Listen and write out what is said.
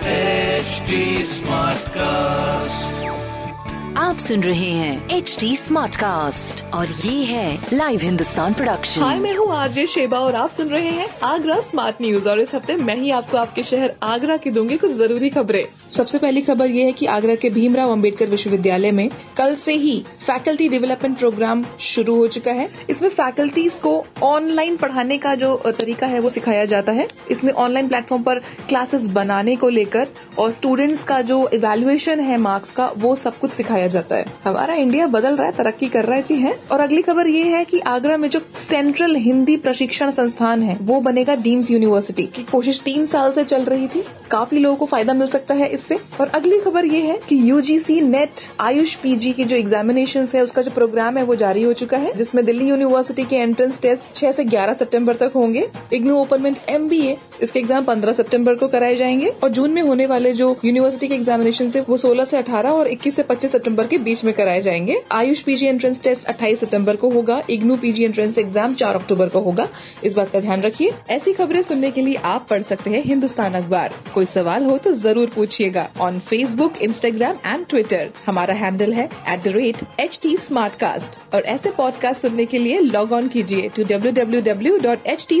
HD Smartcast. आप सुन रहे हैं एच डी स्मार्ट कास्ट और ये है लाइव हिंदुस्तान प्रोडक्शन हाय मैं हूँ आरजे शेबा और आप सुन रहे हैं आगरा स्मार्ट न्यूज़ और इस हफ़्ते मैं ही आपको आपके शहर आगरा की दूँगी कुछ ज़रूरी खबरें। सबसे पहली खबर ये है कि आगरा के भीमराव अंबेडकर विश्वविद्यालय में कल से ही फैकल्टी डेवलपमेंट प्रोग्राम शुरू हो चुका है। इसमें फैकल्टीज को ऑनलाइन पढ़ाने का जो तरीका है वो सिखाया जाता है। इसमें ऑनलाइन प्लेटफॉर्म पर क्लासेस बनाने को लेकर और स्टूडेंट्स का जो इवेल्युएशन है मार्क्स का वो सब कुछ सिखाया जाता है। हमारा इंडिया बदल रहा है, तरक्की कर रहा है, जी है। और अगली खबर ये है कि आगरा में जो सेंट्रल हिंदी प्रशिक्षण संस्थान है, वो बनेगा डीम्स यूनिवर्सिटी की कोशिश तीन साल से चल रही थी। काफ़ी लोगों को फ़ायदा मिल सकता है इससे। और अगली खबर ये है कि यूजीसी नेट आयुष पीजी की जो एग्जामिनेशन है, उसका जो प्रोग्राम है, वो जारी हो चुका है, जिसमें दिल्ली यूनिवर्सिटी के एंट्रेंस टेस्ट छह से ग्यारह सितंबर तक होंगे। इग्नू ओपनमेंट एमबीए इसके एग्ज़ाम पंद्रह सितंबर को कराए जाएँगे। और जून में होने वाले जो यूनिवर्सिटी के एग्जामिनेशन थे, वो सोलह से अठारह और इक्कीस से पच्चीस सितंबर के बीच में कराए जाएँगे। आयुष पीजी एंट्रेंस टेस्ट अट्ठाईस सितंबर को होगा। इग्नू पीजी एंट्रेंस एग्ज़ाम चार अक्टूबर को होगा। इस बात का ध्यान रखिए। ऐसी खबरें सुनने के लिए आप पढ़ सकते हैं हिंदुस्तान अखबार। कोई सवाल हो तो ज़रूर पूछिएगा on Facebook Instagram and Twitter हमारा हैंडल है at the rate H T और ऐसे पॉडकास्ट सुनने के लिए लॉग ऑन कीजिए to W W W dot H T